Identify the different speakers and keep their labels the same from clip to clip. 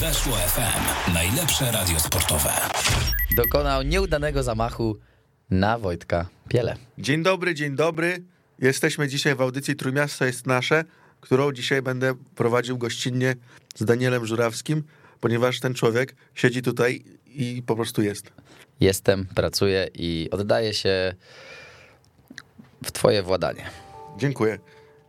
Speaker 1: Weszło FM. Najlepsze radio sportowe.
Speaker 2: Dokonał nieudanego zamachu na Wojtka Piele.
Speaker 3: Dzień dobry, dzień dobry. Jesteśmy dzisiaj w audycji Trójmiasto jest nasze, którą dzisiaj będę prowadził gościnnie z Danielem Żurawskim, ponieważ ten człowiek siedzi tutaj i po prostu jest.
Speaker 2: Jestem, pracuję i oddaję się w twoje władanie.
Speaker 3: Dziękuję.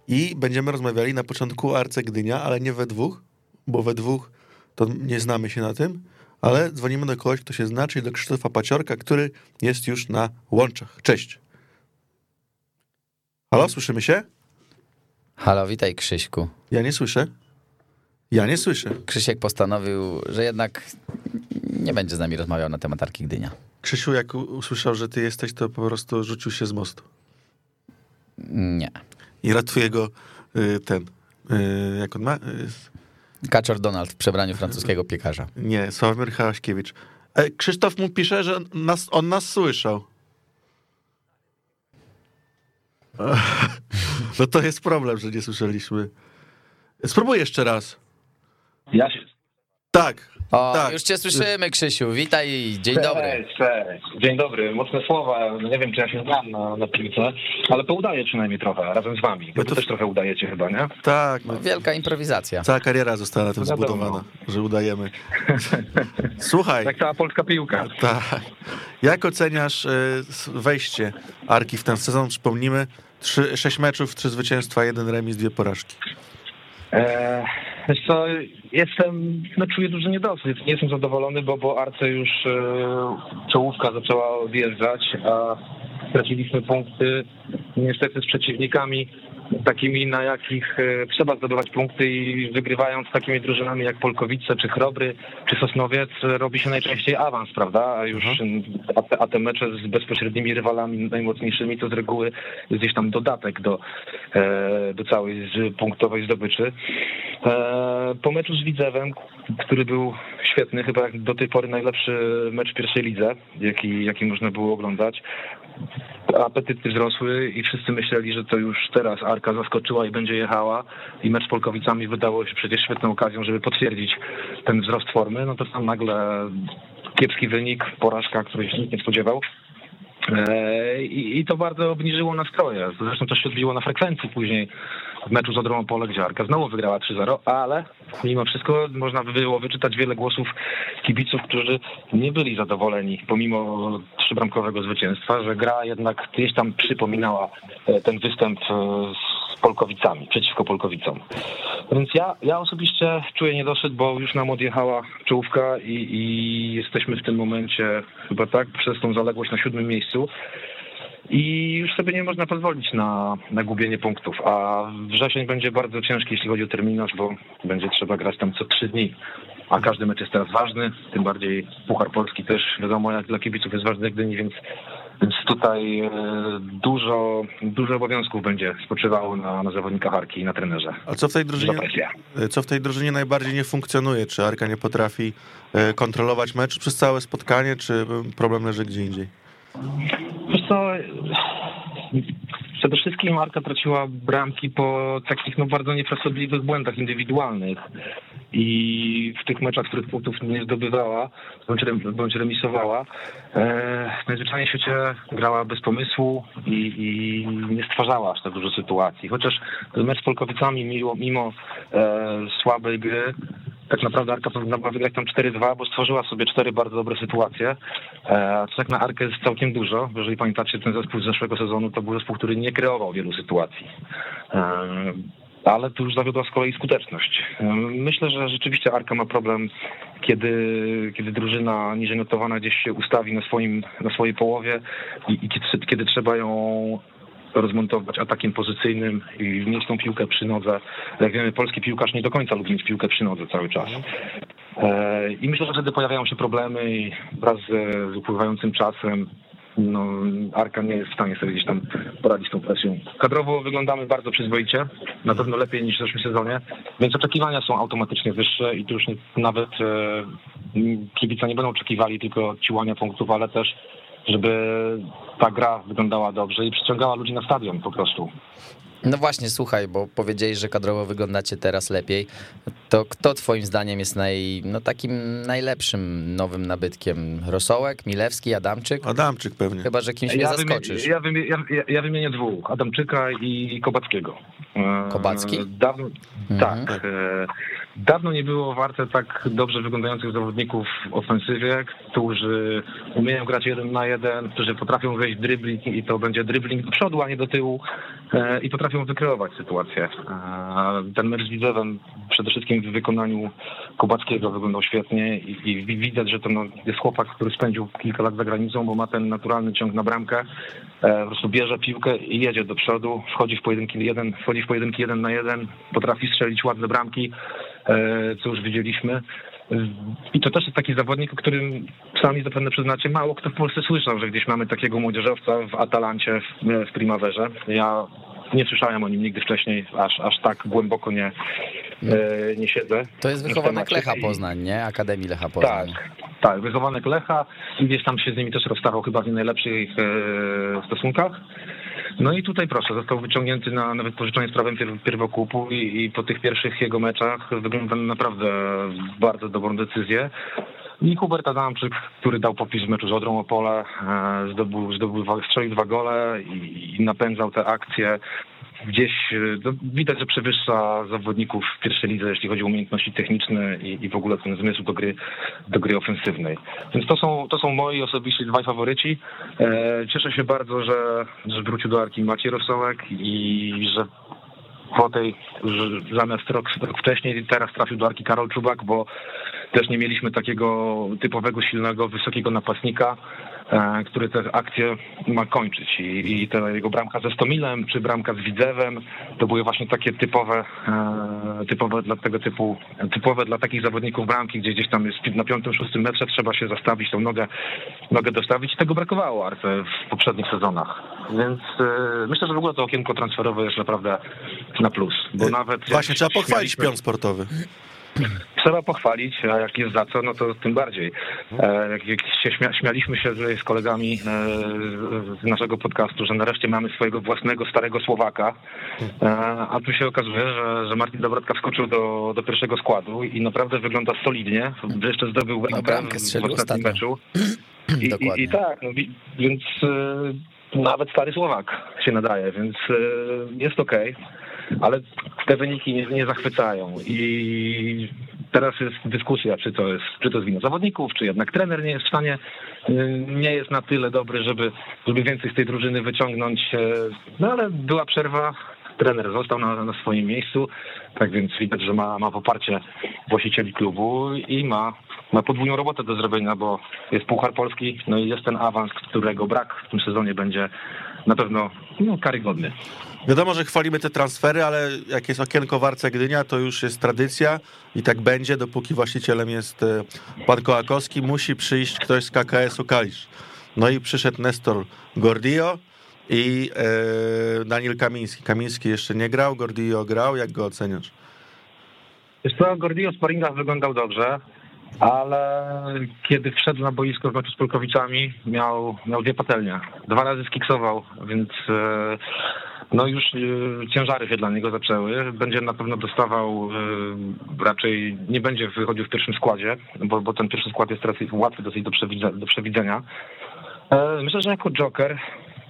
Speaker 3: I będziemy rozmawiali na początku o Arce Gdynia, ale nie we dwóch, bo we dwóch to nie znamy się na tym, ale dzwonimy do kogoś, kto się zna, czyli do Krzysztofa Paciorka, który jest już na łączach. Cześć. Halo, słyszymy się?
Speaker 2: Halo, witaj Krzyśku.
Speaker 3: Ja nie słyszę. Ja nie słyszę.
Speaker 2: Krzysiek postanowił, że jednak nie będzie z nami rozmawiał na temat Arki Gdynia.
Speaker 3: Krzysiu, jak usłyszał, że ty jesteś, to po prostu rzucił się z mostu.
Speaker 2: Nie.
Speaker 3: I ratuje go y, ten, y, jak on ma? Y,
Speaker 2: Kaczor Donald w przebraniu francuskiego piekarza.
Speaker 3: nie, Sławomir Hałaśkiewicz. E, Krzysztof mu pisze, że nas, on nas słyszał. No to jest problem, że nie słyszeliśmy. Spróbuj jeszcze raz.
Speaker 4: Ja się...
Speaker 3: Tak,
Speaker 2: O,
Speaker 3: tak.
Speaker 2: już cię słyszymy Krzysiu, witaj, dzień dobry.
Speaker 4: Cześć, cześć. Dzień dobry. Mocne słowa. No Nie wiem, czy ja się znam na, na piłce, ale to udaje przynajmniej trochę, razem z wami. Bo
Speaker 3: to-
Speaker 4: też trochę udajecie chyba, nie?
Speaker 3: Tak, no,
Speaker 2: Wielka improwizacja.
Speaker 3: cała kariera została na tym
Speaker 4: Wiadomo.
Speaker 3: zbudowana, że udajemy. Słuchaj,
Speaker 4: Tak cała polska piłka.
Speaker 3: Tak. Jak oceniasz e, wejście Arki w ten sezon? Przypomnijmy, trzy, sześć meczów, trzy zwycięstwa, jeden remis, dwie porażki.
Speaker 4: Eee, wiesz co, jestem, no czuję duży niedosyt. Nie jestem zadowolony, bo, bo Arce już e, czołówka zaczęła odjeżdżać, a straciliśmy punkty niestety z przeciwnikami takimi, na jakich e, trzeba zdobywać punkty i wygrywając z takimi drużynami jak Polkowice, czy Chrobry, czy Sosnowiec e, robi się najczęściej awans, prawda? A już m, a te, a te mecze z bezpośrednimi rywalami najmocniejszymi to z reguły jest gdzieś tam dodatek do, e, do całej punktowej zdobyczy. Po meczu z Widzewem, który był świetny, chyba jak do tej pory najlepszy mecz w pierwszej lidze, jaki, jaki można było oglądać. Apetyty wzrosły i wszyscy myśleli, że to już teraz Arka zaskoczyła i będzie jechała i mecz z Polkowicami wydało się przecież świetną okazją, żeby potwierdzić ten wzrost formy, no to tam nagle kiepski wynik, porażka, której się nikt nie spodziewał. E, I, I to bardzo obniżyło nastroje. Zresztą to się odbiło na frekwencji później w meczu z Odrą Opole, gdzie Arka znowu wygrała 3-0, ale mimo wszystko można by było wyczytać wiele głosów kibiców, którzy nie byli zadowoleni pomimo trzybramkowego zwycięstwa, że gra jednak gdzieś tam przypominała e, ten występ e, z Polkowicami, przeciwko Polkowicom. Więc ja, ja osobiście czuję niedosyt, bo już nam odjechała czołówka i, i jesteśmy w tym momencie chyba tak przez tą zaległość na siódmym miejscu. I już sobie nie można pozwolić na, na gubienie punktów. A wrzesień będzie bardzo ciężki, jeśli chodzi o terminarz, bo będzie trzeba grać tam co trzy dni. A każdy mecz jest teraz ważny, tym bardziej Puchar Polski też wiadomo jak dla kibiców jest ważny Gdyni, więc, więc tutaj e, dużo, dużo obowiązków będzie spoczywało na, na zawodnikach Arki i na trenerze.
Speaker 3: A co w tej drużynie, co w tej drużynie najbardziej nie funkcjonuje? Czy Arka nie potrafi e, kontrolować meczu przez całe spotkanie, czy problem leży gdzie indziej?
Speaker 4: Co, przede wszystkim Marka traciła bramki po takich no, bardzo niefrasobliwych błędach indywidualnych i w tych meczach, w których punktów nie zdobywała, bądź, rem, bądź remisowała, e, najzwyczajniej w świecie grała bez pomysłu i, i nie stwarzała aż tak dużo sytuacji. Chociaż mecz z Polkowicami mimo, mimo e, słabej gry tak naprawdę Arka powinna była wygrać tam 4-2, bo stworzyła sobie cztery bardzo dobre sytuacje. E, co tak na Arkę jest całkiem dużo. Jeżeli pamiętacie ten zespół z zeszłego sezonu, to był zespół, który nie kreował wielu sytuacji. E, ale tu już zawiodła z kolei skuteczność. E, Myślę, że rzeczywiście Arka ma problem, kiedy, kiedy drużyna niżej notowana gdzieś się ustawi na, swoim, na swojej połowie i, i kiedy, kiedy trzeba ją rozmontować atakiem pozycyjnym i mieć tą piłkę przy nodze. Jak wiemy, polski piłkarz nie do końca lubi mieć piłkę przy nodze cały czas. E, I myślę, że wtedy pojawiają się problemy i wraz z, upływającym czasem no, Arka nie jest w stanie sobie gdzieś tam poradzić z tą presją. Kadrowo wyglądamy bardzo przyzwoicie, na pewno lepiej niż w zeszłym sezonie, więc oczekiwania są automatycznie wyższe i tu już nawet e, kibice nie będą oczekiwali tylko ciłania punktów, ale też żeby ta gra wyglądała dobrze i przyciągała ludzi na stadion po prostu.
Speaker 2: No właśnie, słuchaj, bo powiedzieli, że kadrowo wyglądacie teraz lepiej. To kto twoim zdaniem jest naj, no takim najlepszym nowym nabytkiem? Rosołek, Milewski, Adamczyk?
Speaker 3: Adamczyk pewnie.
Speaker 2: Chyba, że kimś mnie
Speaker 4: Ja,
Speaker 2: zaskoczysz.
Speaker 4: wymienię, ja, wymienię, ja, ja wymienię dwóch, Adamczyka i Kobackiego. E,
Speaker 2: Kobacki?
Speaker 4: Dawno,
Speaker 2: Mhm.
Speaker 4: Tak. E, dawno nie było warte tak dobrze wyglądających zawodników w ofensywie, którzy umieją grać jeden na jeden, którzy potrafią wejść w dribbling i to będzie dribbling do przodu, a nie do tyłu e, i potrafią wykreować sytuację. Ten mecz z Widzewem przede wszystkim w wykonaniu Kubackiego wyglądał świetnie i, i widać, że to no, jest chłopak, który spędził kilka lat za granicą, bo ma ten naturalny ciąg na bramkę. E, po prostu bierze piłkę i jedzie do przodu, wchodzi w pojedynki jeden, wchodzi w pojedynki jeden na jeden, potrafi strzelić ładne bramki, e, co już widzieliśmy. I to też jest taki zawodnik, o którym sami zapewne przyznacie, mało kto w Polsce słyszał, że gdzieś mamy takiego młodzieżowca w Atalancie w, w Primaverze. Ja nie słyszałem o nim nigdy wcześniej, aż, aż tak głęboko nie, nie siedzę.
Speaker 2: To jest wychowanek. Lecha Poznań, nie? Akademii Lecha Poznań.
Speaker 4: Tak, tak, wychowanek Lecha gdzieś tam się z nimi też rozstawał chyba w nie najlepszych e, stosunkach. No i tutaj proszę, został wyciągnięty na nawet pożyczenie z prawem pier- pierwokupu i, i po tych pierwszych jego meczach wygląda na naprawdę bardzo dobrą decyzję. I Hubert Adamczyk, który dał popis w meczu z Odrą Opole, e, zdobył, zdobył, strzelił dwa gole i, i napędzał te akcje gdzieś no, widać, że przewyższa zawodników w pierwszej lidze, jeśli chodzi o umiejętności techniczne i, i w ogóle ten zmysł do gry, do gry ofensywnej. Więc to są, to są moi osobiście dwaj faworyci. E, cieszę się bardzo, że, że wrócił do Arki Maciej Rosołek i że po tej, że zamiast rok, rok wcześniej, teraz trafił do Arki Karol Czubak, bo też nie mieliśmy takiego typowego, silnego, wysokiego napastnika, który te akcje ma kończyć. I, i ta jego bramka ze Stomilem, czy bramka z Widzewem, to były właśnie takie typowe, e, typowe dla tego typu, typowe dla takich zawodników bramki, gdzie gdzieś tam jest na piątym, szóstym metrze trzeba się zastawić, tą nogę, nogę dostawić. Tego brakowało Arce w poprzednich sezonach. Więc e, myślę, że w ogóle to okienko transferowe jest naprawdę na plus. Bo nawet
Speaker 3: Właśnie, trzeba pochwalić
Speaker 4: śmialiśmy-
Speaker 3: pion sportowy.
Speaker 4: Trzeba pochwalić, a jak jest za co, no to tym bardziej. E, Jak, się śmia, śmialiśmy się z kolegami e, z- naszego podcastu, że nareszcie mamy swojego własnego starego Słowaka, e, a tu się okazuje, że, że Martin Dobrotka wskoczył do, do pierwszego składu i naprawdę wygląda solidnie, jeszcze zdobył bramkę,
Speaker 2: bramkę
Speaker 4: w ostatnim meczu. I, i. I tak, no, wi- więc nawet stary Słowak się nadaje, więc jest okej, ale te wyniki nie, nie zachwycają. I teraz jest dyskusja, czy to jest, czy to jest wina zawodników, czy jednak trener nie jest w stanie, e, nie jest na tyle dobry, żeby, żeby więcej z tej drużyny wyciągnąć, e, no ale była przerwa, trener został na, na swoim miejscu, tak więc widać, że ma, ma poparcie właścicieli klubu i ma, ma podwójną robotę do zrobienia, bo jest Puchar Polski, no i jest ten awans, którego brak w tym sezonie będzie na pewno no, karygodny.
Speaker 3: Wiadomo, że chwalimy te transfery, ale jak jest okienko w Arce Gdynia, to już jest tradycja i tak będzie, dopóki właścicielem jest e, pan Kołakowski, musi przyjść ktoś z KKS-u Kalisz. No i przyszedł Nestor Gordillo i e, Daniel Kamiński. Kamiński jeszcze nie grał, Gordillo grał. Jak go oceniasz?
Speaker 4: Wiesz co, Gordillo w sparingach wyglądał dobrze, ale kiedy wszedł na boisko w meczu z Polkowicami, miał, miał dwie patelnie. Dwa razy skiksował, więc e, no już e, ciężary się dla niego zaczęły. Będzie na pewno dostawał, e, raczej nie będzie wychodził w pierwszym składzie, bo, bo ten pierwszy skład jest teraz łatwy dosyć do, przewidze, do przewidzenia. Myślę, że jako Joker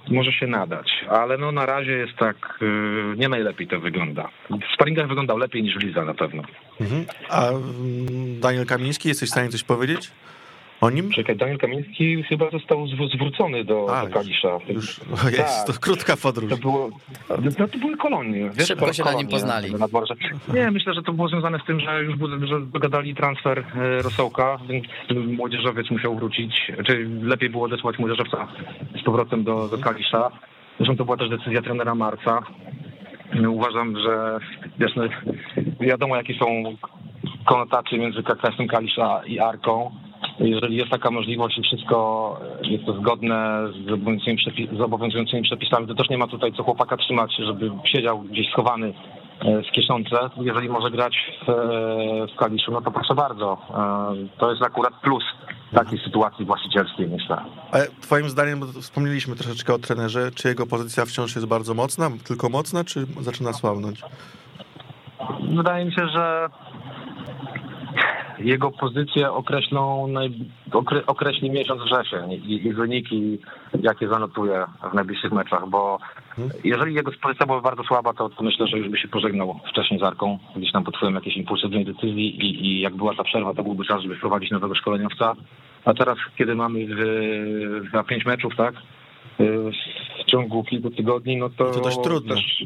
Speaker 4: może się nadać, ale no na razie jest tak, e, nie najlepiej to wygląda. W sparingach wyglądał lepiej niż w lidze na pewno.
Speaker 3: Mhm. A mm, Daniel Kamiński, jesteś w stanie coś powiedzieć o nim?
Speaker 4: Czekaj, Daniel Kamiński chyba został zw- zwrócony do,
Speaker 3: A,
Speaker 4: do Kalisza.
Speaker 3: Już, o jest,
Speaker 4: Tak.
Speaker 3: to krótka podróż.
Speaker 4: To było, no to były kolonie. Wiesz,
Speaker 2: Szybko się na nim poznali.
Speaker 4: na dworze. Nie, myślę, że to było związane z tym, że już że dogadali transfer e, Rosołka, więc młodzieżowiec musiał wrócić, czy lepiej było odesłać młodzieżowca z powrotem do, do Kalisza. Zresztą to była też decyzja trenera Marca. Uważam, że wiesz, no, wiadomo jakie są konotacje między KKS-em Kalisza i Arką. Jeżeli jest taka możliwość i wszystko jest to zgodne z obowiązującymi, przepi- z obowiązującymi przepisami, to też nie ma tutaj co chłopaka trzymać, żeby siedział gdzieś schowany e, w kieszonce. Jeżeli może grać w, e, w Kaliszu, no to proszę bardzo. E, To jest akurat plus takiej sytuacji właścicielskiej, myślę.
Speaker 3: A twoim zdaniem, wspomnieliśmy troszeczkę o trenerze, czy jego pozycja wciąż jest bardzo mocna, tylko mocna, czy zaczyna słabnąć?
Speaker 4: Wydaje mi się, że jego pozycję określą, okre, określi miesiąc wrzesień i, i, wyniki, jakie zanotuje w najbliższych meczach, bo jeżeli jego pozycja była bardzo słaba, to, to myślę, że już by się pożegnał wcześniej z Arką, gdzieś tam pod wpływem jakiejś impulsywnej decyzji i, i jak była ta przerwa, to byłby czas, żeby wprowadzić nowego szkoleniowca. A teraz, kiedy mamy w, na pięć meczów, tak, w ciągu kilku tygodni, no to...
Speaker 3: To dość trudno. Też,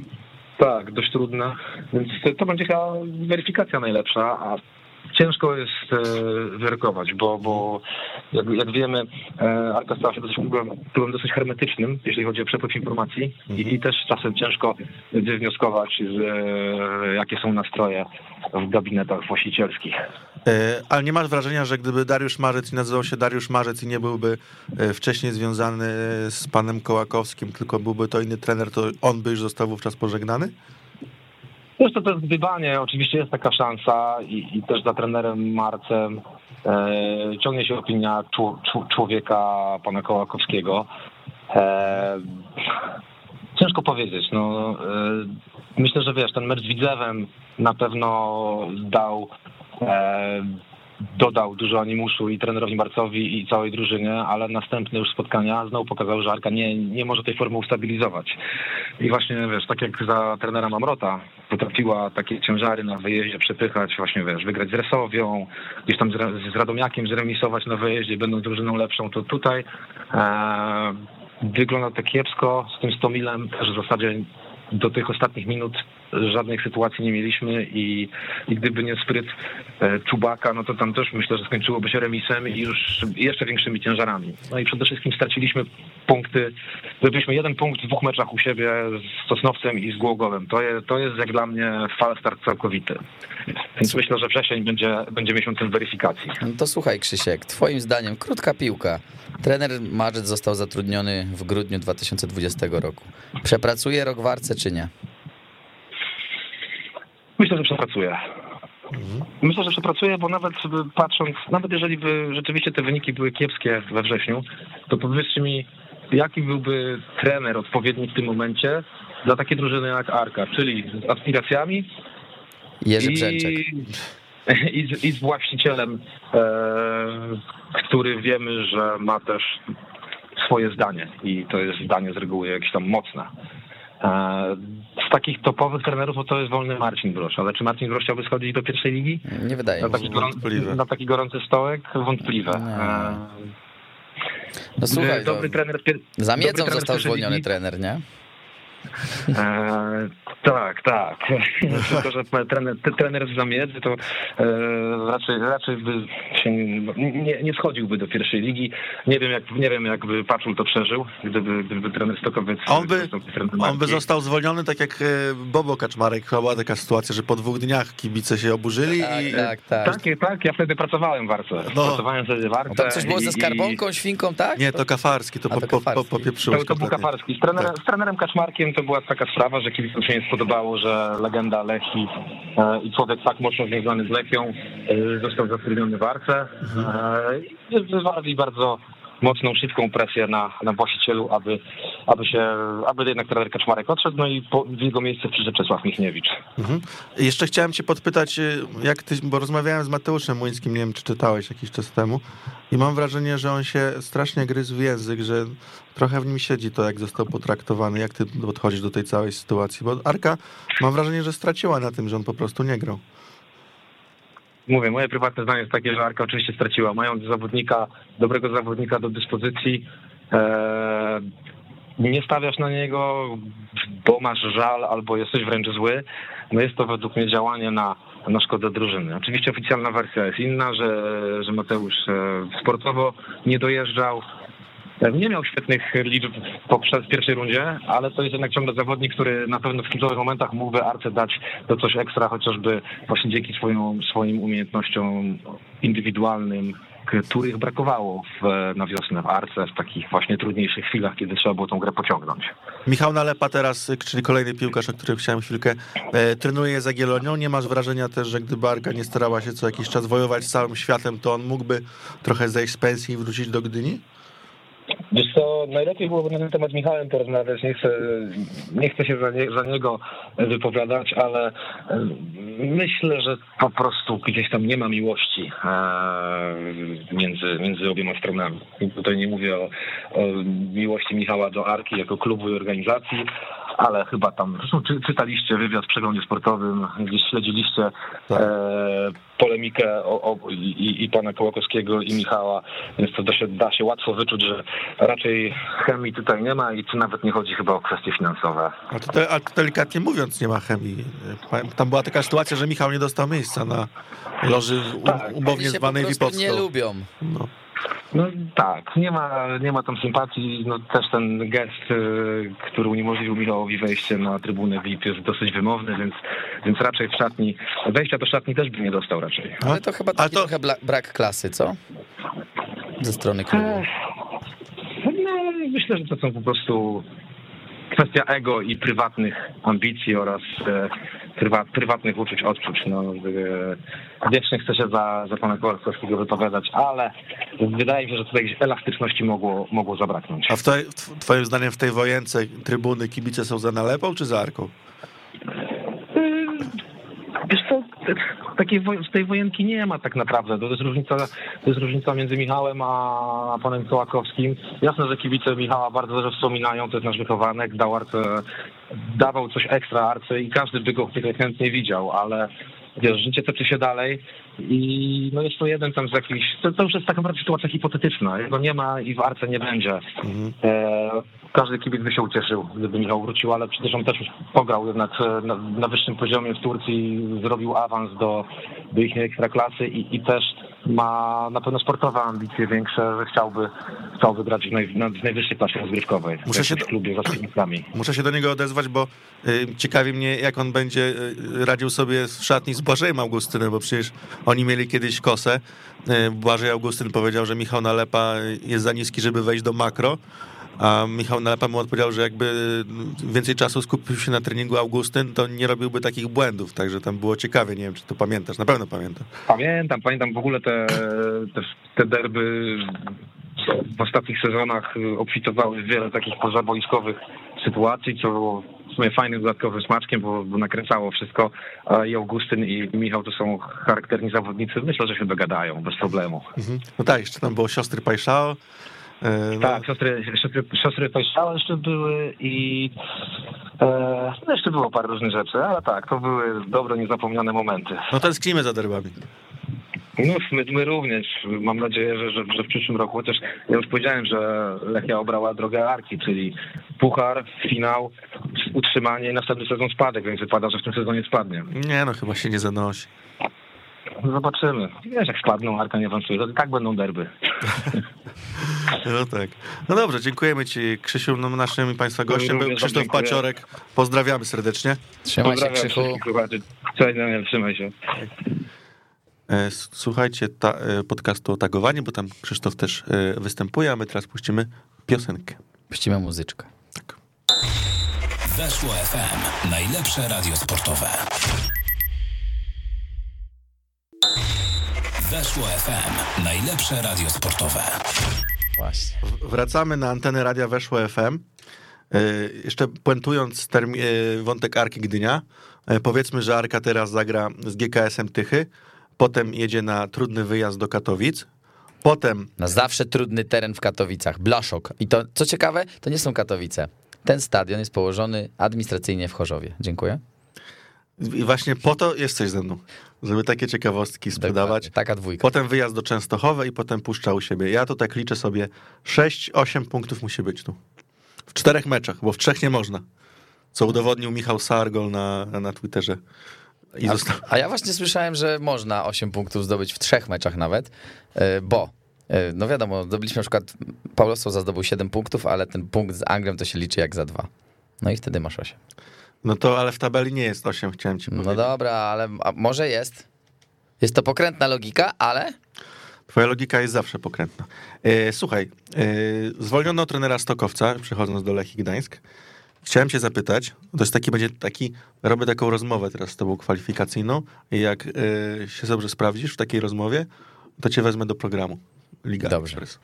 Speaker 4: tak, dość trudne, więc to będzie chyba weryfikacja najlepsza, a ciężko jest e, wyrokować, bo, bo jak, jak wiemy, e, Arka stała się dosyć klubem, dosyć hermetycznym, jeśli chodzi o przepływ informacji i, i też czasem ciężko wywnioskować, e, jakie są nastroje w gabinetach właścicielskich.
Speaker 3: Ale nie masz wrażenia, że gdyby Dariusz Marzec i nazywał się Dariusz Marzec i nie byłby wcześniej związany z panem Kołakowskim, tylko byłby to inny trener, to on by już został wówczas pożegnany?
Speaker 4: Zresztą to jest gdybanie, oczywiście jest taka szansa i, i też za trenerem Marcem e, ciągnie się opinia czu, czu, człowieka pana Kołakowskiego. E, ciężko powiedzieć. No, e, myślę, że wiesz, ten mecz z Widzewem na pewno dał e, dodał dużo animuszu i trenerowi Marcowi i całej drużynie, ale następne już spotkania znowu pokazały, że Arka nie, nie może tej formy ustabilizować. I właśnie, wiesz, tak jak za trenera Mamrota potrafiła takie ciężary na wyjeździe przepychać, właśnie, wiesz, wygrać z Resowią, gdzieś tam z, z Radomiakiem zremisować na wyjeździe, będąc drużyną lepszą, to tutaj e, wygląda to kiepsko z tym Stomilem, też w zasadzie do tych ostatnich minut żadnych sytuacji nie mieliśmy i, i gdyby nie spryt e, Czubaka, no to tam też myślę, że skończyłoby się remisem i już jeszcze większymi ciężarami. No i przede wszystkim straciliśmy punkty, byliśmy jeden punkt w dwóch meczach u siebie z Sosnowcem i z Głogowem. To, je, to jest jak dla mnie fal start całkowity. Więc myślę, że wrzesień będzie, będzie miesiącem weryfikacji.
Speaker 2: No to słuchaj Krzysiek, twoim zdaniem krótka piłka. Trener Marzec został zatrudniony w grudniu 2020 roku. Przepracuje rok w Arce czy nie?
Speaker 4: Myślę, że przepracuje. Myślę, że przepracuje, bo nawet patrząc, nawet jeżeli by rzeczywiście te wyniki były kiepskie we wrześniu, to powiedzcie mi, jaki byłby trener odpowiedni w tym momencie dla takiej drużyny jak Arka, czyli z aspiracjami
Speaker 2: Jerzy Brzęczek.
Speaker 4: I, i, z, i z właścicielem, e, który wiemy, że ma też swoje zdanie i to jest zdanie z reguły jakieś tam mocne. E, z takich topowych trenerów to jest wolny Marcin Brosz, ale czy Marcin Brosz chciałby schodzić do pierwszej ligi?
Speaker 2: Nie wydaje
Speaker 4: na taki, gorący, na taki gorący stołek? Wątpliwe.
Speaker 2: E, no słuchaj, dobry to trener, za miedzą został zwolniony ligi. trener, nie?
Speaker 4: E, tak, tak. Tylko, że trener, trener z zamiedzy to e, raczej, raczej by się nie, nie schodziłby do pierwszej ligi. Nie wiem, jak, nie wiem jakby Paczul to przeżył, gdyby, gdyby trener Stokowiec...
Speaker 3: On by, on by został zwolniony tak jak e, Bobo Kaczmarek. Chyba była taka sytuacja, że po dwóch dniach kibice się oburzyli
Speaker 2: tak,
Speaker 3: i...
Speaker 2: Tak, tak.
Speaker 4: Tak, tak, ja wtedy pracowałem w Arce. No. Pracowałem wtedy w Arce.
Speaker 2: Tam coś było i, ze skarbonką, świnką, tak?
Speaker 3: Nie, to Kafarski, to, po, po, po, popieprzyło.
Speaker 4: To, to był Kafarski. Z trenerem, tak. z trenerem Kaczmarkiem to była taka sprawa, że kibicom się nie spodobało, że legenda Lechi e, i człowiek tak mocno związany z Lechią e, został zatrudniony w Arce. E, wywarli bardzo mocną, szybką presję na, na właścicielu, aby, aby się, aby jednak trener Kaczmarek odszedł, no i po, w jego miejsce przyszedł Czesław Michniewicz.
Speaker 3: Mhm. Jeszcze chciałem cię podpytać, jak ty, bo rozmawiałem z Mateuszem Młyńskim, nie wiem, czy czytałeś jakiś czas temu i mam wrażenie, że on się strasznie gryzł w język, że trochę w nim siedzi to, jak został potraktowany. Jak ty podchodzisz do tej całej sytuacji? Bo Arka, mam wrażenie, że straciła na tym, że on po prostu nie grał
Speaker 4: mówię, moje prywatne zdanie jest takie, że Arka oczywiście straciła. Mając zawodnika, dobrego zawodnika do dyspozycji, e, nie stawiasz na niego, bo masz żal albo jesteś wręcz zły, no jest to według mnie działanie na, na szkodę drużyny. Oczywiście oficjalna wersja jest inna, że, że Mateusz e, sportowo nie dojeżdżał, nie miał świetnych liczb poprzez pierwszej rundzie, ale to jest jednak ciągle zawodnik, który na pewno w kluczowych momentach mógłby Arce dać to coś ekstra, chociażby właśnie dzięki swoją, swoim umiejętnościom indywidualnym, których brakowało w, na wiosnę w Arce, w takich właśnie trudniejszych chwilach, kiedy trzeba było tą grę pociągnąć.
Speaker 3: Michał Nalepa teraz, czyli kolejny piłkarz, o którym chciałem chwilkę, e, trenuje za Gielonią. Nie masz wrażenia też, że gdyby Arka nie starała się co jakiś czas wojować z całym światem, to on mógłby trochę zejść z pensji i wrócić do Gdyni?
Speaker 4: Wiesz co, najlepiej byłoby na ten temat Michałem porozmawiać, nie chcę, nie chcę się za, nie, za niego wypowiadać, ale e, myślę, że po prostu gdzieś tam nie ma miłości e, między, między obiema stronami. Tutaj nie mówię o, o miłości Michała do Arki jako klubu i organizacji, ale chyba tam, zresztą czy, czytaliście wywiad w przeglądzie sportowym, gdzieś śledziliście tak. e, polemikę o, o, i, i, pana Kołakowskiego i Michała, więc to da się, da się łatwo wyczuć, że raczej chemii tutaj nie ma i tu nawet nie chodzi chyba o kwestie finansowe.
Speaker 3: A to, a to delikatnie mówiąc nie ma chemii. Tam była taka sytuacja, że Michał nie dostał miejsca na loży tak. umownie zwanej Wipowską.
Speaker 2: nie lubią.
Speaker 4: No. No tak, nie ma, nie ma tam sympatii. No, też ten gest, y, który uniemożliwił Michałowi wejście na trybunę VIP jest dosyć wymowny, więc, więc raczej w szatni, wejścia do szatni też by nie dostał raczej.
Speaker 2: Ale to chyba taki to... trochę brak klasy, co? Ze strony klubu.
Speaker 4: No, myślę, że to są po prostu kwestia ego i prywatnych ambicji oraz e, prywat, prywatnych uczuć, odczuć. No, e, wiecznie chcę się za, za pana Kowarskowskiego wypowiadać, ale wydaje mi się, że tutaj elastyczności mogło, mogło zabraknąć.
Speaker 3: A w tej, twoim zdaniem w tej wojence trybuny kibice są za nalepą czy za arką?
Speaker 4: Wiesz co, takiej tej wojenki nie ma tak naprawdę. To jest różnica, to jest różnica między Michałem a panem Kołakowskim. Jasne, że kibice Michała bardzo dobrze wspominają, to jest nasz wychowanek, dał Arce, dawał coś ekstra Arce i każdy by go chętnie widział, ale wiesz, życie toczy się dalej i no jest to jeden tam z jakichś, to, to już jest tak naprawdę sytuacja hipotetyczna, jego nie ma i w Arce nie będzie. Mhm. E, każdy kibic by się ucieszył, gdyby Michał wrócił, ale przecież on też już pograł jednak na, na wyższym poziomie w Turcji, zrobił awans do, do ich ekstraklasy i, i też ma na pewno sportowe ambicje większe, że chciałby, chciałby grać w, naj, w najwyższej klasie rozgrywkowej.
Speaker 3: Muszę się, do,
Speaker 4: klubie
Speaker 3: muszę się do niego odezwać, bo y, ciekawi mnie, jak on będzie y, radził sobie w szatni z Błażejem Augustynem, bo przecież oni mieli kiedyś kosę. Y, Błażej Augustyn powiedział, że Michał Nalepa jest za niski, żeby wejść do makro. A Michał Nalepa mu odpowiedział, że jakby więcej czasu skupił się na treningu Augustyn, to nie robiłby takich błędów, także tam było ciekawie, nie wiem, czy to pamiętasz, na pewno pamiętam.
Speaker 4: Pamiętam, pamiętam w ogóle te, te, te derby w ostatnich sezonach obfitowały wiele takich pozaboiskowych sytuacji, co było w sumie fajnym dodatkowym smaczkiem, bo, bo nakręcało wszystko. I Augustyn i Michał to są charakterni zawodnicy. Myślę, że się dogadają bez problemu.
Speaker 3: Mhm. No tak, jeszcze tam było siostry Pajszao,
Speaker 4: no. Tak, siostry, siostry, siostry jeszcze były i e, no jeszcze było parę różnych rzeczy, ale tak, to były dobre, niezapomniane momenty.
Speaker 3: No tęsknimy za derbami.
Speaker 4: No, my, my również. Mam nadzieję, że, że, że, w przyszłym roku, chociaż ja już powiedziałem, że Lechia obrała drogę Arki, czyli puchar, finał, utrzymanie i następny sezon spadek, więc wypada, że w tym sezonie spadnie.
Speaker 3: Nie no, chyba się nie zanosi.
Speaker 4: Zobaczymy. Wiesz, jak spadną, Arka nie awansuje, to i tak będą derby.
Speaker 3: No tak. No dobrze, dziękujemy Ci, Krzysiu, no, naszym i Państwa gościem był Krzysztof Paciorek. Pozdrawiamy serdecznie.
Speaker 2: Trzymaj się, Krzychu.
Speaker 4: Cześć, Daniel, trzymaj się.
Speaker 3: E, słuchajcie ta, e, podcastu o tagowaniu, bo tam Krzysztof też e, występuje, a my teraz puścimy piosenkę.
Speaker 2: Puścimy muzyczkę.
Speaker 3: Tak.
Speaker 1: Weszło FM. Najlepsze radio sportowe. Weszło FM. Najlepsze radio sportowe.
Speaker 3: Właśnie. Wracamy na antenę radia Weszło FM. E, jeszcze puentując termi- e, wątek Arki Gdynia, e, powiedzmy, że Arka teraz zagra z GKS-em Tychy, potem jedzie na trudny wyjazd do Katowic, potem...
Speaker 2: Na zawsze trudny teren w Katowicach, Blaszok. I to, co ciekawe, to nie są Katowice. Ten stadion jest położony administracyjnie w Chorzowie. Dziękuję.
Speaker 3: I właśnie po to jesteś ze mną, żeby takie ciekawostki sprzedawać.
Speaker 2: Taka dwójka.
Speaker 3: Potem wyjazd do Częstochowy i potem puszcza u siebie. Ja to tak liczę sobie 6-8 punktów musi być tu. W czterech meczach, bo w trzech nie można. Co udowodnił Michał Sargol na, na Twitterze.
Speaker 2: I a, został... a ja właśnie słyszałem, że można 8 punktów zdobyć w trzech meczach nawet, e, bo e, no wiadomo, zdobyliśmy na przykład, Paulo Sousa zdobył 7 punktów, ale ten punkt z Anglią to się liczy jak za dwa. No i wtedy masz 8.
Speaker 3: No to, ale w tabeli nie jest 8, chciałem ci no powiedzieć.
Speaker 2: No dobra, ale może jest. Jest to pokrętna logika, ale...
Speaker 3: Twoja logika jest zawsze pokrętna. E, słuchaj, e, zwolniono trenera Stokowca, przechodząc do Lechii Gdańsk. Chciałem cię zapytać, to jest taki, będzie taki, robię taką rozmowę teraz z tobą kwalifikacyjną i jak e, się dobrze sprawdzisz w takiej rozmowie, to cię wezmę do programu Liga
Speaker 2: Dobrze.
Speaker 3: Express.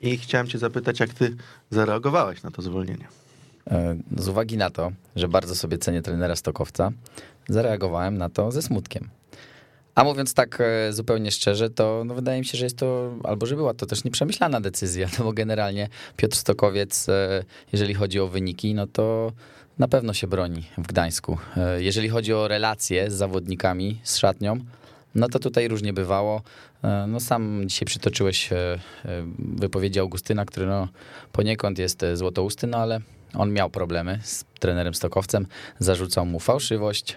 Speaker 3: I chciałem cię zapytać, jak ty zareagowałeś na to zwolnienie.
Speaker 2: E, Z uwagi na to, że bardzo sobie cenię trenera Stokowca, zareagowałem na to ze smutkiem. A mówiąc tak e, zupełnie szczerze, to no wydaje mi się, że jest to, albo że była to też nieprzemyślana decyzja, no bo generalnie Piotr Stokowiec, e, jeżeli chodzi o wyniki, no to na pewno się broni w Gdańsku. Jeżeli chodzi o relacje z zawodnikami, z szatnią, no to tutaj różnie bywało. No sam dzisiaj przytoczyłeś wypowiedzi Augustyna, który no poniekąd jest złotousty, no ale on miał problemy z trenerem Stokowcem, zarzucał mu fałszywość,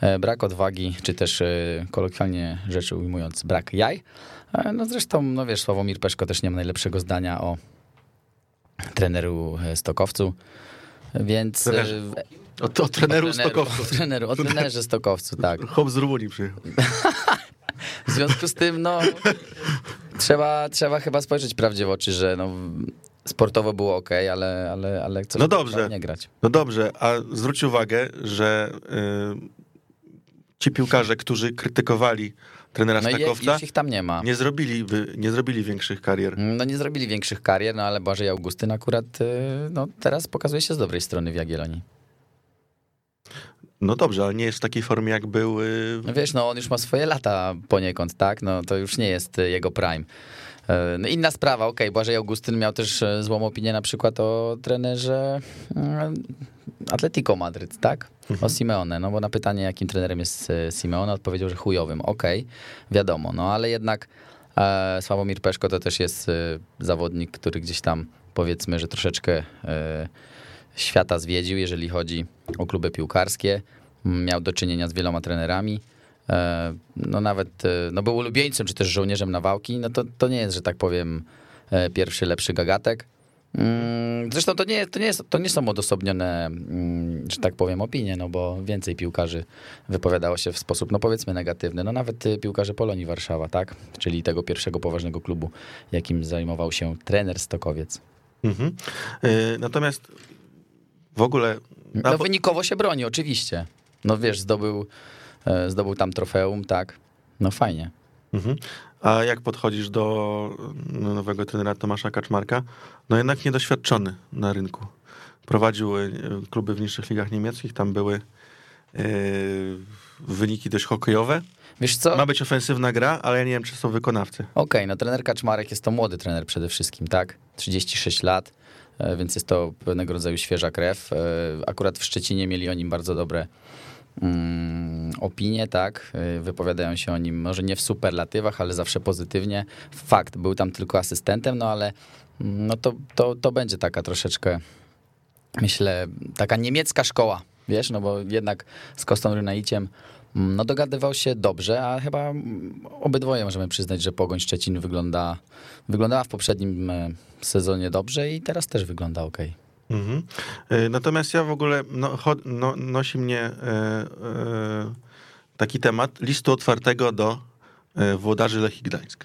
Speaker 2: e, brak odwagi, czy też e, kolokwialnie rzecz ujmując, brak jaj. E, No zresztą, no wiesz, Sławomir Peszko też nie ma najlepszego zdania o treneru Stokowcu, więc...
Speaker 3: Trenerze. O, to treneru
Speaker 2: o treneru,
Speaker 3: Stokowcu.
Speaker 2: O, treneru, o trenerze Stokowcu, tak.
Speaker 3: Chłop z Rumunii przyjechał.
Speaker 2: W związku z tym, no, trzeba, trzeba chyba spojrzeć prawdzie w oczy, że no, sportowo było ok, ale, ale, ale coś
Speaker 3: No dobrze.
Speaker 2: nie grać.
Speaker 3: No dobrze, a zwróć uwagę, że y, ci piłkarze, którzy krytykowali trenera
Speaker 2: No już ich tam nie ma.
Speaker 3: nie zrobili, nie zrobili większych karier.
Speaker 2: No nie zrobili większych karier, no ale Błażej Augustyn akurat y, no, teraz pokazuje się z dobrej strony w Jagiellonii.
Speaker 3: No dobrze, ale nie jest w takiej formie, jak był. y,
Speaker 2: No wiesz, no on już ma swoje lata poniekąd, tak? No to już nie jest y, jego prime. E, No inna sprawa, okej, Błażej Augustyn miał też e, złą opinię na przykład o trenerze mm, Atletico Madryt, tak? O Simeone, no bo na pytanie, jakim trenerem jest e, Simeone, odpowiedział, że chujowym. Okej, wiadomo, no ale jednak e, Sławomir Peszko to też jest e, zawodnik, który gdzieś tam powiedzmy, że troszeczkę e, świata zwiedził, jeżeli chodzi o kluby piłkarskie. Miał do czynienia z wieloma trenerami. E, No nawet e, no był ulubieńcem, czy też żołnierzem nawałki. No to, to nie jest, że tak powiem, e, pierwszy lepszy gagatek. Mm, Zresztą to nie, to, nie jest, to nie są odosobnione, mm, że tak powiem, opinie, no bo więcej piłkarzy wypowiadało się w sposób, no powiedzmy, negatywny. No nawet piłkarze Polonii Warszawa, tak? Czyli tego pierwszego poważnego klubu, jakim zajmował się trener Stokowiec.
Speaker 3: Mhm. Natomiast w ogóle.
Speaker 2: No wynikowo się broni, oczywiście. No wiesz, zdobył, zdobył tam trofeum, tak? No fajnie.
Speaker 3: Mhm. A jak podchodzisz do no, nowego trenera Tomasza Kaczmarka? No jednak niedoświadczony na rynku. Prowadził y, kluby w niższych ligach niemieckich, tam były y, wyniki dość hokejowe.
Speaker 2: Wiesz co?
Speaker 3: Ma być ofensywna gra, ale ja nie wiem, czy są wykonawcy.
Speaker 2: Okej, no trener Kaczmarek jest to młody trener przede wszystkim, tak? 36 lat, e, więc jest to pewnego rodzaju świeża krew. E, Akurat w Szczecinie mieli o nim bardzo dobre mm, opinie, tak? E, Wypowiadają się o nim może nie w superlatywach, ale zawsze pozytywnie. Fakt, był tam tylko asystentem, no ale mm, no to, to, to będzie taka troszeczkę, myślę, taka niemiecka szkoła, wiesz? No bo jednak z Kostą Rynaiciem Mm, No dogadywał się dobrze, a chyba obydwoje możemy przyznać, że Pogoń Szczecin wygląda, wyglądała w poprzednim e, sezonie dobrze i teraz też wygląda ok.
Speaker 3: Mhm. Y, Natomiast ja w ogóle no, no, nosi mnie e, e, taki temat listu otwartego do e, włodarzy Lechii Gdańsk.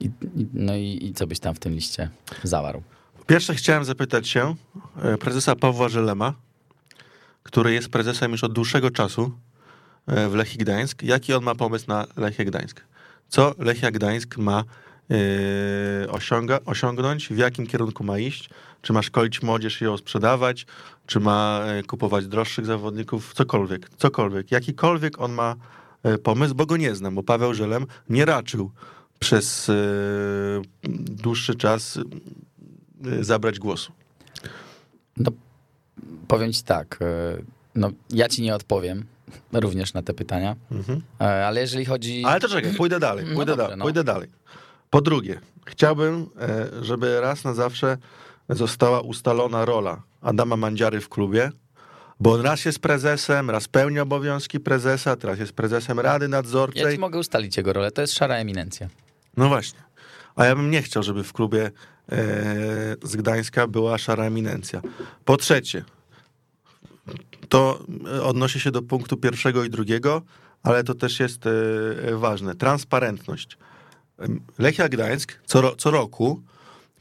Speaker 2: I, no i, i co byś tam w tym liście zawarł?
Speaker 3: Pierwsze chciałem zapytać się e, prezesa Pawła Żelema, który jest prezesem już od dłuższego czasu e, w Lechii Gdańsk. Jaki on ma pomysł na Lechię Gdańsk? Co Lechia Gdańsk ma e, osiąga, osiągnąć? W jakim kierunku ma iść? Czy ma szkolić młodzież i ją sprzedawać? Czy ma e, kupować droższych zawodników? Cokolwiek, cokolwiek. Jakikolwiek on ma e, pomysł, bo go nie znam, bo Paweł Żelem nie raczył przez e, dłuższy czas zabrać głosu.
Speaker 2: No, powiem ci tak, no ja ci nie odpowiem również na te pytania, e, ale jeżeli chodzi...
Speaker 3: Ale to czekaj, pójdę dalej,
Speaker 2: No
Speaker 3: pójdę,
Speaker 2: dobrze,
Speaker 3: da-
Speaker 2: no.
Speaker 3: pójdę dalej. Po drugie, chciałbym, e, żeby raz na zawsze została ustalona rola Adama Mandziary w klubie, bo on raz jest prezesem, raz pełni obowiązki prezesa, teraz jest prezesem Rady
Speaker 2: Ja
Speaker 3: Nadzorczej.
Speaker 2: ci mogę ustalić jego rolę, to jest szara eminencja.
Speaker 3: No właśnie. A ja bym nie chciał, żeby w klubie e, z Gdańska była szara eminencja. Po trzecie, to odnosi się do punktu pierwszego i drugiego, ale to też jest e, ważne. Transparentność. Lechia Gdańsk co, co roku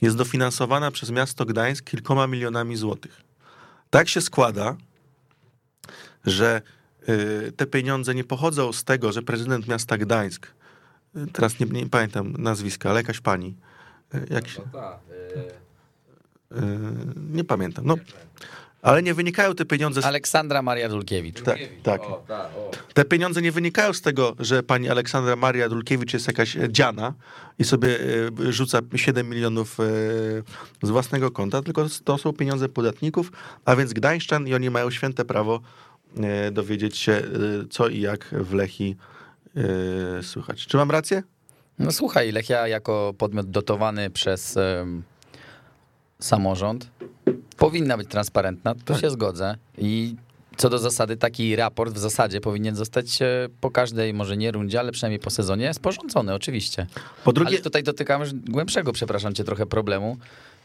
Speaker 3: jest dofinansowana przez miasto Gdańsk kilkoma milionami złotych. Tak się składa, że y, te pieniądze nie pochodzą z tego, że prezydent miasta Gdańsk, y, teraz nie, nie pamiętam nazwiska, ale jakaś pani, y, jak się, y, nie pamiętam, no, ale nie wynikają te pieniądze z
Speaker 2: Aleksandra Maria Dulkiewicz.
Speaker 3: tak, tak. Te pieniądze nie wynikają z tego, że pani Aleksandra Maria Dulkiewicz jest jakaś e, dziana i sobie e, rzuca 7 milionów e, z własnego konta, tylko to są pieniądze podatników, a więc Gdańszczan i oni mają święte prawo dowiedzieć się, co i jak w Lechi słychać. Czy mam rację?
Speaker 2: No słuchaj, Lechia jako podmiot dotowany przez samorząd powinna być transparentna, tu się zgodzę. I co do zasady, taki raport w zasadzie powinien zostać e, po każdej, może nie rundzie, ale przynajmniej po sezonie sporządzony, oczywiście.
Speaker 3: Po drugie,
Speaker 2: Ale tutaj dotykamy już głębszego, przepraszam cię, trochę problemu,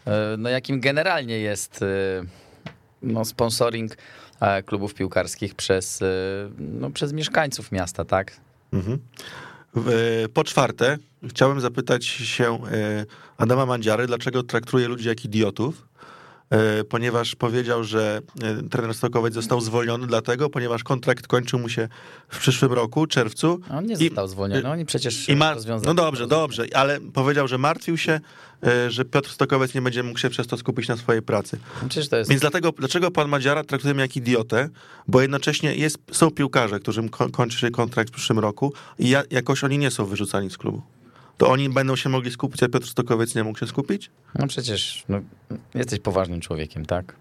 Speaker 2: e, no jakim generalnie jest e, no, sponsoring klubów piłkarskich przez, no, przez mieszkańców miasta, tak?
Speaker 3: Mhm. W- Po czwarte, chciałem zapytać się e, Adama Mandziary, dlaczego traktuje ludzi jak idiotów, e, ponieważ powiedział, że e, trener Stokowiec został zwolniony dlatego, ponieważ kontrakt kończył mu się w przyszłym roku, czerwcu.
Speaker 2: On nie
Speaker 3: I-
Speaker 2: został zwolniony, oni przecież
Speaker 3: I ma,
Speaker 2: rozwiązali
Speaker 3: no dobrze, dobrze, ale powiedział, że martwił się, e, że Piotr Stokowiec nie będzie mógł się przez to skupić na swojej pracy.
Speaker 2: Przecież to jest
Speaker 3: Więc dlatego, dlaczego pan Madziara traktuje mnie jak idiotę? Bo jednocześnie jest, są piłkarze, którym ko- kończy się kontrakt w przyszłym roku i ja, jakoś oni nie są wyrzucani z klubu. To oni będą się mogli skupić, a Piotr Stokowiec nie mógł się skupić?
Speaker 2: No przecież no, jesteś poważnym człowiekiem, tak?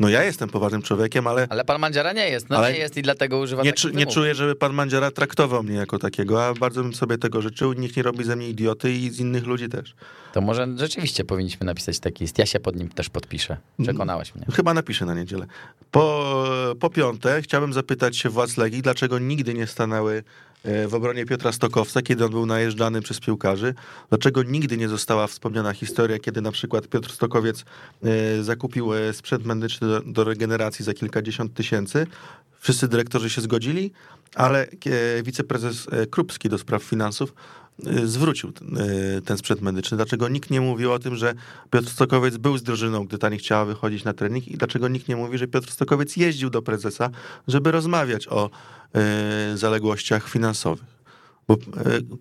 Speaker 3: No ja jestem poważnym człowiekiem, ale
Speaker 2: Ale pan Mandziara nie jest, no
Speaker 3: Ale
Speaker 2: nie jest i dlatego używa
Speaker 3: nie,
Speaker 2: takich
Speaker 3: czu, nie czuję, żeby pan Mandziara traktował mnie jako takiego, a bardzo bym sobie tego życzył. Nikt nie robi ze mnie idioty i z innych ludzi też.
Speaker 2: To może rzeczywiście powinniśmy napisać taki list. Ja się pod nim też podpiszę. Przekonałeś mnie.
Speaker 3: Chyba napiszę na niedzielę. Po, po piąte, chciałbym zapytać się władz Legii, dlaczego nigdy nie stanęły e, w obronie Piotra Stokowca, kiedy on był najeżdżany przez piłkarzy? Dlaczego nigdy nie została wspomniana historia, kiedy na przykład Piotr Stokowiec e, zakupił e, sprzęt medyczny do, do regeneracji za kilkadziesiąt tysięcy? Wszyscy dyrektorzy się zgodzili, ale wiceprezes e, Krupski do spraw finansów e, zwrócił ten, e, ten sprzęt medyczny. Dlaczego nikt nie mówił o tym, że Piotr Stokowiec był z drużyną, gdy ta nie chciała wychodzić na trening i dlaczego nikt nie mówi, że Piotr Stokowiec jeździł do prezesa, żeby rozmawiać o e, zaległościach finansowych. Bo e,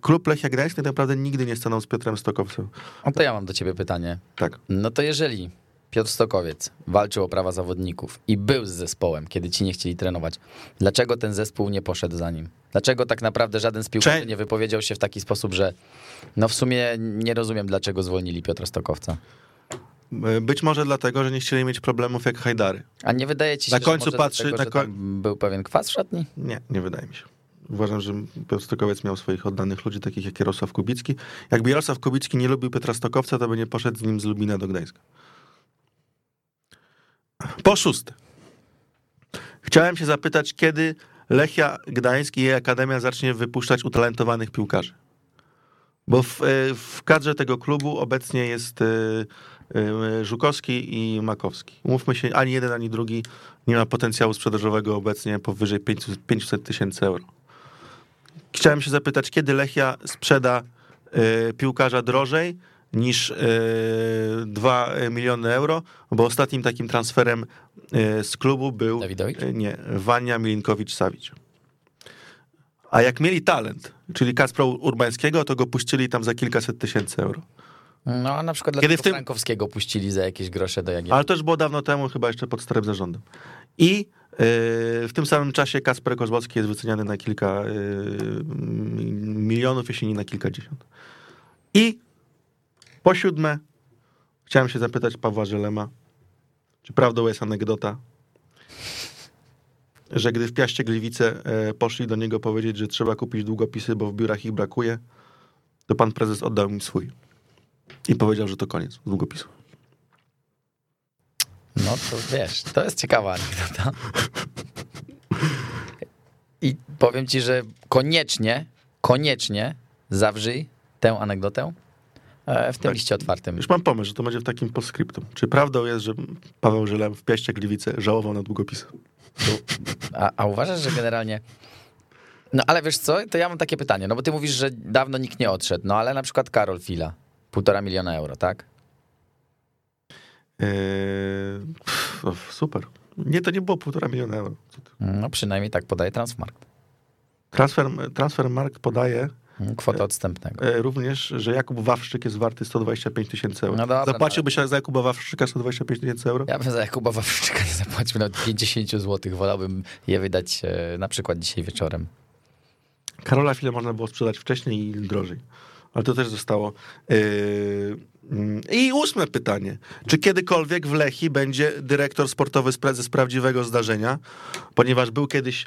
Speaker 3: klub Lechia Gdańsk tak naprawdę nigdy nie stanął z Piotrem Stokowcem.
Speaker 2: No to ja mam do ciebie pytanie.
Speaker 3: Tak.
Speaker 2: No to jeżeli Piotr Stokowiec walczył o prawa zawodników i był z zespołem, kiedy ci nie chcieli trenować, dlaczego ten zespół nie poszedł za nim? Dlaczego tak naprawdę żaden z piłkarzy
Speaker 3: Cze-
Speaker 2: nie wypowiedział się w taki sposób, że no w sumie nie rozumiem, dlaczego zwolnili Piotra Stokowca?
Speaker 3: Być może dlatego, że nie chcieli mieć problemów jak Hajdary.
Speaker 2: A nie wydaje ci się,
Speaker 3: Na
Speaker 2: że
Speaker 3: końcu patrzy-
Speaker 2: dlatego,
Speaker 3: na
Speaker 2: że
Speaker 3: koń-
Speaker 2: tam był pewien kwas w szatni?
Speaker 3: Nie, nie wydaje mi się. Uważam, że Piotr Stokowiec miał swoich oddanych ludzi, takich jak Jarosław Kubicki. Jakby Jarosław Kubicki nie lubił Piotra Stokowca, to by nie poszedł z nim z Lubina do Gdańska. Po szóste. Chciałem się zapytać, kiedy Lechia Gdańsk i jej Akademia zacznie wypuszczać utalentowanych piłkarzy. Bo w, e, w kadrze tego klubu obecnie jest e, e, Żukowski i Makowski. Umówmy się, ani jeden, ani drugi nie ma potencjału sprzedażowego obecnie powyżej 500 500 tysięcy euro. Chciałem się zapytać, kiedy Lechia sprzeda piłkarza drożej niż e, 2 miliony euro, bo ostatnim takim transferem e, z klubu był
Speaker 2: Dawidowicz?
Speaker 3: e, nie, Wania Milinkowicz-Sawicz. A jak mieli talent, czyli Kacpra Urbańskiego, to go puścili tam za kilkaset tysięcy euro.
Speaker 2: No a na przykład
Speaker 3: Kiedy w tym-
Speaker 2: Frankowskiego puścili za jakieś grosze do Jagiellonii.
Speaker 3: Ale to już było dawno temu, chyba jeszcze pod starym zarządem. I yy, w tym samym czasie Kasper Kozłowski jest wyceniany na kilka yy, milionów, jeśli nie na kilkadziesiąt. I po siódme, chciałem się zapytać Pawła Żelema, czy prawdą jest anegdota, że gdy w Piaście Gliwice e, poszli do niego powiedzieć, że trzeba kupić długopisy, bo w biurach ich brakuje, to pan prezes oddał im swój. I powiedział, że to koniec długopisu.
Speaker 2: No to wiesz, to jest ciekawa anegdota. I powiem ci, że koniecznie, koniecznie zawrzyj tę anegdotę w tym
Speaker 3: Tak.
Speaker 2: liście otwartym.
Speaker 3: Już mam pomysł, że to będzie w takim postscriptum. Czy prawdą jest, że Paweł Żelem w Piaście Gliwice żałował na długopisy?
Speaker 2: A, a uważasz, że generalnie No ale wiesz co, to ja mam takie pytanie, no bo ty mówisz, że dawno nikt nie odszedł, no ale na przykład Karol Fila, półtora miliona euro, tak?
Speaker 3: Eee, pff, super. Nie, to nie było półtora miliona euro.
Speaker 2: No przynajmniej tak podaje Transmarkt.
Speaker 3: Transfer, Transfermarkt podaje
Speaker 2: Kwota odstępnego.
Speaker 3: e, również, że Jakub Wawrzyk jest warty 125 tysięcy euro.
Speaker 2: No dobra,
Speaker 3: Zapłaciłbyś za Jakuba Wawrzyka 125 tysięcy euro?
Speaker 2: Ja bym za Jakuba Wawrzyka nie zapłacił nawet 50 zł, wolałbym je wydać e, na przykład dzisiaj wieczorem.
Speaker 3: Karola chwilę można było sprzedać wcześniej i drożej. Ale to też zostało. Mm, I ósme pytanie. Czy kiedykolwiek w Lechi będzie dyrektor sportowy z, pra- z prawdziwego zdarzenia? Ponieważ był kiedyś...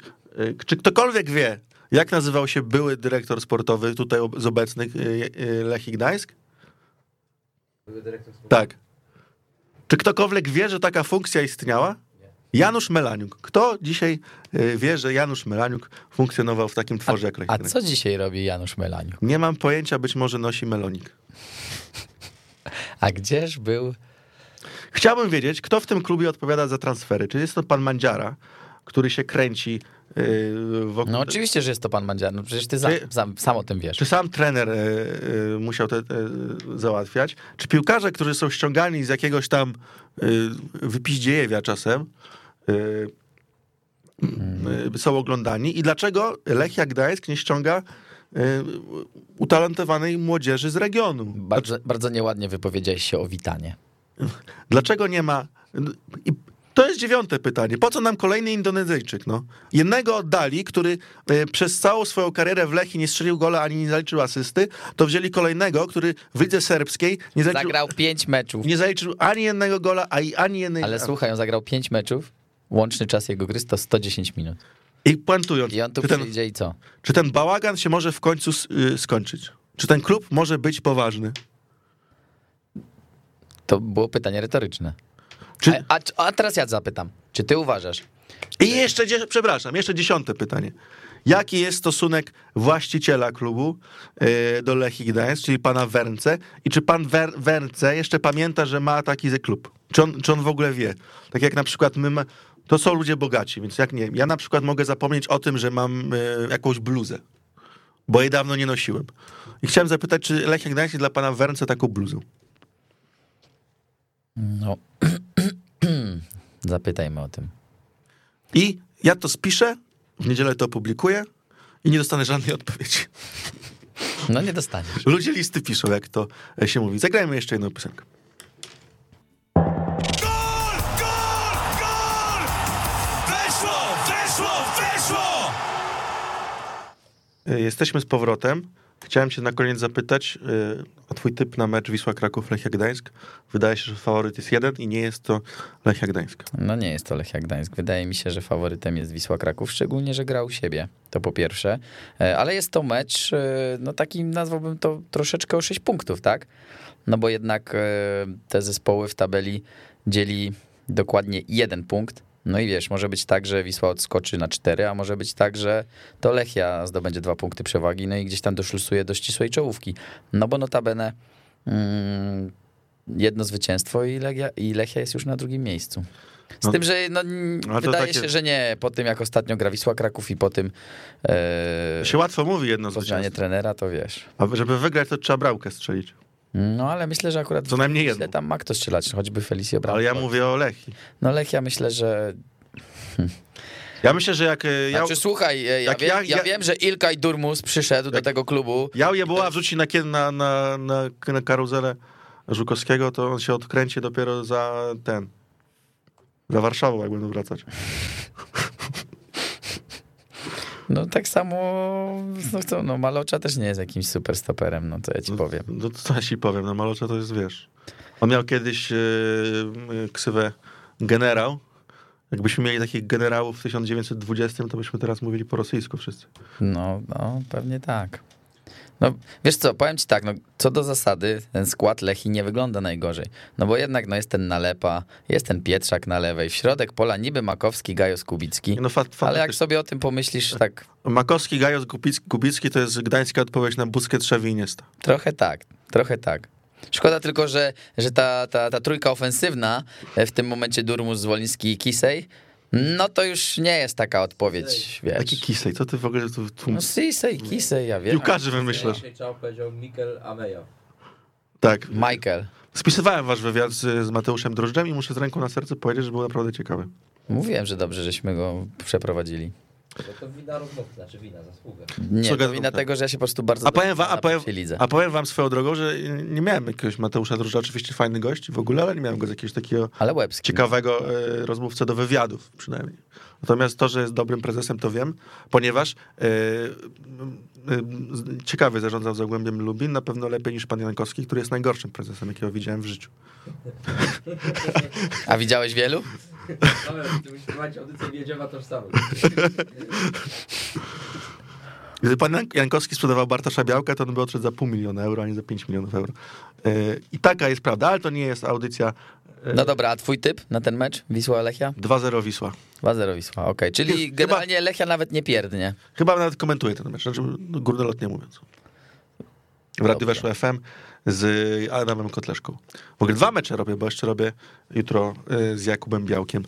Speaker 3: Czy ktokolwiek wie, jak nazywał się były dyrektor sportowy tutaj z obecnych yy, yy, Lechii Gdańsk? Tak. Czy ktokolwiek wie, że taka funkcja istniała? Janusz Melaniuk. Kto dzisiaj yy, wie, że Janusz Melaniuk funkcjonował w takim tworze jak Lech
Speaker 2: A co dzisiaj robi Janusz Melaniuk?
Speaker 3: Nie mam pojęcia, być może nosi melonik.
Speaker 2: A gdzież był...
Speaker 3: Chciałbym wiedzieć, kto w tym klubie odpowiada za transfery. Czy jest to pan Mandziara, który się kręci wokół...
Speaker 2: No oczywiście, że jest to pan Mandziar, no przecież ty za,
Speaker 3: Ty-
Speaker 2: sam, sam o tym wiesz.
Speaker 3: Czy sam trener yy, yy, musiał to yy, załatwiać? Czy piłkarze, którzy są ściągani z jakiegoś tam yy, wypiździejewia czasem, yy, yy, są oglądani? I dlaczego Lechia Gdańsk nie ściąga yy, utalentowanej młodzieży z regionu?
Speaker 2: Bardzo, bardzo nieładnie wypowiedziałeś się o Witanie.
Speaker 3: Dlaczego nie ma. I to jest dziewiąte pytanie. Po co nam kolejny Indonezyjczyk? No? Jednego oddali, który e, przez całą swoją karierę w Lechii nie strzelił gola ani nie zaliczył asysty, to wzięli kolejnego, który w lidze serbskiej nie zaliczył,
Speaker 2: Zagrał pięć meczów,
Speaker 3: nie zaliczył ani jednego gola, ani jednej.
Speaker 2: ale słuchaj, on zagrał pięć meczów, łączny czas jego gry to 110 minut.
Speaker 3: I puentując,
Speaker 2: I on tu
Speaker 3: czy ten,
Speaker 2: i co?
Speaker 3: czy ten bałagan się może w końcu y, skończyć? Czy ten klub może być poważny?
Speaker 2: To było pytanie retoryczne.
Speaker 3: Czy,
Speaker 2: A, a, a teraz ja zapytam, czy ty uważasz,
Speaker 3: I jeszcze, przepraszam, jeszcze dziesiąte pytanie. Jaki jest stosunek właściciela klubu yy, do Lechii Gdańsk, czyli pana Wernce? I czy pan Wer- Wernce jeszcze pamięta, że ma taki ze klub? Czy on, czy on w ogóle wie? Tak jak na przykład my, ma, to są ludzie bogaci, więc jak nie, ja na przykład mogę zapomnieć o tym, że mam yy, jakąś bluzę, bo jej dawno nie nosiłem. I chciałem zapytać, czy Lechia Gdańsk jest dla pana Wernce taką bluzą?
Speaker 2: no, zapytajmy o tym.
Speaker 3: I ja to spiszę, w niedzielę to opublikuję i nie dostanę żadnej odpowiedzi.
Speaker 2: No nie dostaniesz.
Speaker 3: Ludzie listy piszą, jak to e, się mówi. Zagrajmy jeszcze jedną piosenkę.
Speaker 5: Gol! Gol! Gol! Weszło! Weszło! Weszło!
Speaker 3: E, Jesteśmy z powrotem. Chciałem cię na koniec zapytać e, o twój typ na mecz Wisła Kraków Lechia Gdańsk. Wydaje się, że faworyt jest jeden i nie jest to Lechia Gdańsk.
Speaker 2: No nie jest to Lechia Gdańsk. Wydaje mi się, że faworytem jest Wisła Kraków, szczególnie, że grał u siebie. To po pierwsze. E, Ale jest to mecz, e, no taki nazwałbym to troszeczkę o 6 punktów, tak? No bo jednak e, te zespoły w tabeli dzieli dokładnie jeden punkt. No i wiesz, może być tak, że Wisła odskoczy na 4, a może być tak, że to Lechia zdobędzie dwa punkty przewagi, no i gdzieś tam doszlusuje do ścisłej czołówki. No bo notabene mm, jedno zwycięstwo i Lechia, i Lechia jest już na drugim miejscu. Z
Speaker 3: No,
Speaker 2: tym, że no, wydaje
Speaker 3: takie-
Speaker 2: się, że nie. Po tym, jak ostatnio gra Wisła Kraków i po tym e,
Speaker 3: Się łatwo mówi jedno zwycięstwo.
Speaker 2: trenera, to wiesz.
Speaker 3: A żeby wygrać, to trzeba bramkę strzelić.
Speaker 2: No ale myślę, że akurat
Speaker 3: Co najmniej
Speaker 2: źle
Speaker 3: jedną.
Speaker 2: tam ma kto strzelać, choćby Felicio Bramko.
Speaker 3: Ale ja mówię o Lechii.
Speaker 2: No Lechia myślę, że...
Speaker 3: Ja myślę, że jak e, ja,
Speaker 2: Znaczy słuchaj, e, ja,
Speaker 3: jak
Speaker 2: wiem,
Speaker 3: ja-
Speaker 2: ja,
Speaker 3: ja-
Speaker 2: wiem, że Ilkay Durmus przyszedł do tego klubu.
Speaker 3: ja Jeboła wrzuci na, kie- na, na, na, na karuzelę Żukowskiego, to on się odkręci dopiero za ten. Za Warszawą, jak będą wracać.
Speaker 2: No tak samo, no, to, no Malocza też nie jest jakimś super stoperem, no to ja ci powiem.
Speaker 3: No to ja ci powiem, no Malocza to jest, wiesz... On miał kiedyś yy, ksywę generał. Jakbyśmy mieli takich generałów w 1920, to byśmy teraz mówili po rosyjsku wszyscy.
Speaker 2: No, no, pewnie tak. No, wiesz co, powiem ci tak, no, co do zasady, ten skład Lechi nie wygląda najgorzej. No bo jednak no, jest ten Nalepa, jest ten Pietrzak na lewej, w środek pola niby Makowski, Gajos, Kubicki.
Speaker 3: No, fa-
Speaker 2: Ale jak sobie o tym pomyślisz, tak
Speaker 3: Makowski, Gajos, Kubicki, Kubicki to jest gdańska odpowiedź na Busquets, Xavi, Iniesta.
Speaker 2: trochę tak, trochę tak. Szkoda tylko, że, że ta, ta, ta trójka ofensywna, e, w tym momencie Durmus, Zwoliński i Kisej, No to już nie jest taka odpowiedź, wiesz.
Speaker 3: Jaki kisej, co ty w ogóle tu... tu...
Speaker 2: No Sisej, Kisej, ja wiem.
Speaker 3: Piłkarzy wymyślasz.
Speaker 6: Czał powiedział Mikel Ameja.
Speaker 3: Tak.
Speaker 2: Michael.
Speaker 3: Spisywałem wasz wywiad z, z Mateuszem Drożdżem i muszę z ręką na sercu powiedzieć, że był naprawdę ciekawy.
Speaker 2: Mówiłem, że dobrze, żeśmy go przeprowadzili.
Speaker 6: No to wina rozmówcy, znaczy wina, zasługa.
Speaker 2: Nie,
Speaker 3: Co
Speaker 2: to wina
Speaker 3: tak.
Speaker 2: tego, że ja się po prostu bardzo
Speaker 3: A powiem, wam, a, powiem, a powiem wam swoją drogą, że nie miałem jakiegoś Mateusza Drożdża, oczywiście fajny gość w ogóle, ale nie miałem go z jakiegoś takiego
Speaker 2: Ale łebski.
Speaker 3: ciekawego e, rozmówcę do wywiadów przynajmniej. Natomiast to, że jest dobrym prezesem, to wiem, ponieważ e, e, z- ciekawy zarządzał Zagłębiem Lubin, na pewno lepiej niż pan Jankowski, który jest najgorszym prezesem, jakiego widziałem w życiu.
Speaker 2: A widziałeś wielu?
Speaker 6: Dobra, ty musisz prowadzić audycję Wiedziewa tożsamość.
Speaker 3: Gdyby pan Jan- Jankowski sprzedawał Bartosza Białka, to on by odszedł za pół miliona euro, a nie za 5 milionów euro. E, I taka jest prawda, ale to nie jest audycja e,
Speaker 2: No dobra, a twój typ na ten mecz? Wisła-Lechia?
Speaker 3: 2-0 Wisła.
Speaker 2: 2-0 Wisła, okej. Czyli
Speaker 3: Chyba-
Speaker 2: generalnie Lechia nawet nie pierdnie.
Speaker 3: Chyba nawet komentuję ten mecz, znaczy no, górnolotnie mówiąc. W Radiu
Speaker 2: Dobrze.
Speaker 3: Weszło FM z Adamem Kotleszką. W ogóle dwa mecze robię, bo jeszcze robię jutro e, z Jakubem Białkiem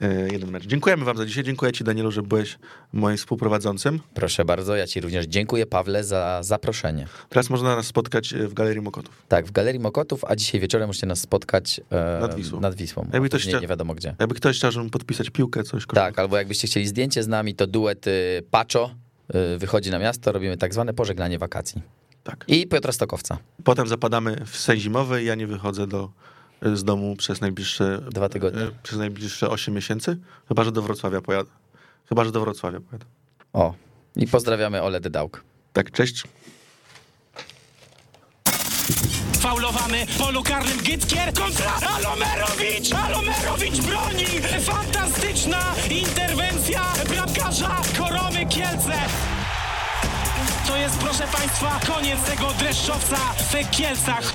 Speaker 3: e, jeden mecz. Dziękujemy wam za dzisiaj, dziękuję ci Danielu, że byłeś moim współprowadzącym.
Speaker 2: Proszę bardzo, ja ci również dziękuję, Pawle, za zaproszenie.
Speaker 3: Teraz można nas spotkać e, w Galerii Mokotów.
Speaker 2: Tak, w Galerii Mokotów, a dzisiaj wieczorem możecie nas spotkać e,
Speaker 3: Nad Wisłą.
Speaker 2: Nad Wisłą.
Speaker 3: Jakby ktoś chcia-
Speaker 2: nie wiadomo gdzie.
Speaker 3: Jakby ktoś chciał, żebym podpisać piłkę, coś
Speaker 2: Tak, albo jakbyście chcieli zdjęcie z nami, to duet y, Pacho y, wychodzi na miasto, robimy tak zwane pożegnanie wakacji.
Speaker 3: Tak.
Speaker 2: I Piotra Stokowca.
Speaker 3: Potem zapadamy w sen zimowy i ja nie wychodzę do, z domu przez najbliższe...
Speaker 2: Dwa tygodnie.
Speaker 3: e, Przez najbliższe 8 miesięcy. Chyba, że do Wrocławia pojadę. Chyba, że do Wrocławia pojadę.
Speaker 2: O, i pozdrawiamy Ole Dydałk.
Speaker 3: Tak, cześć.
Speaker 5: Faulowany w polu karnym Gytkier kontra Alomerowicz! Alomerowicz broni! Fantastyczna interwencja bramkarza Koromy Kielce! To jest, proszę Państwa, koniec tego dreszczowca w Kielcach.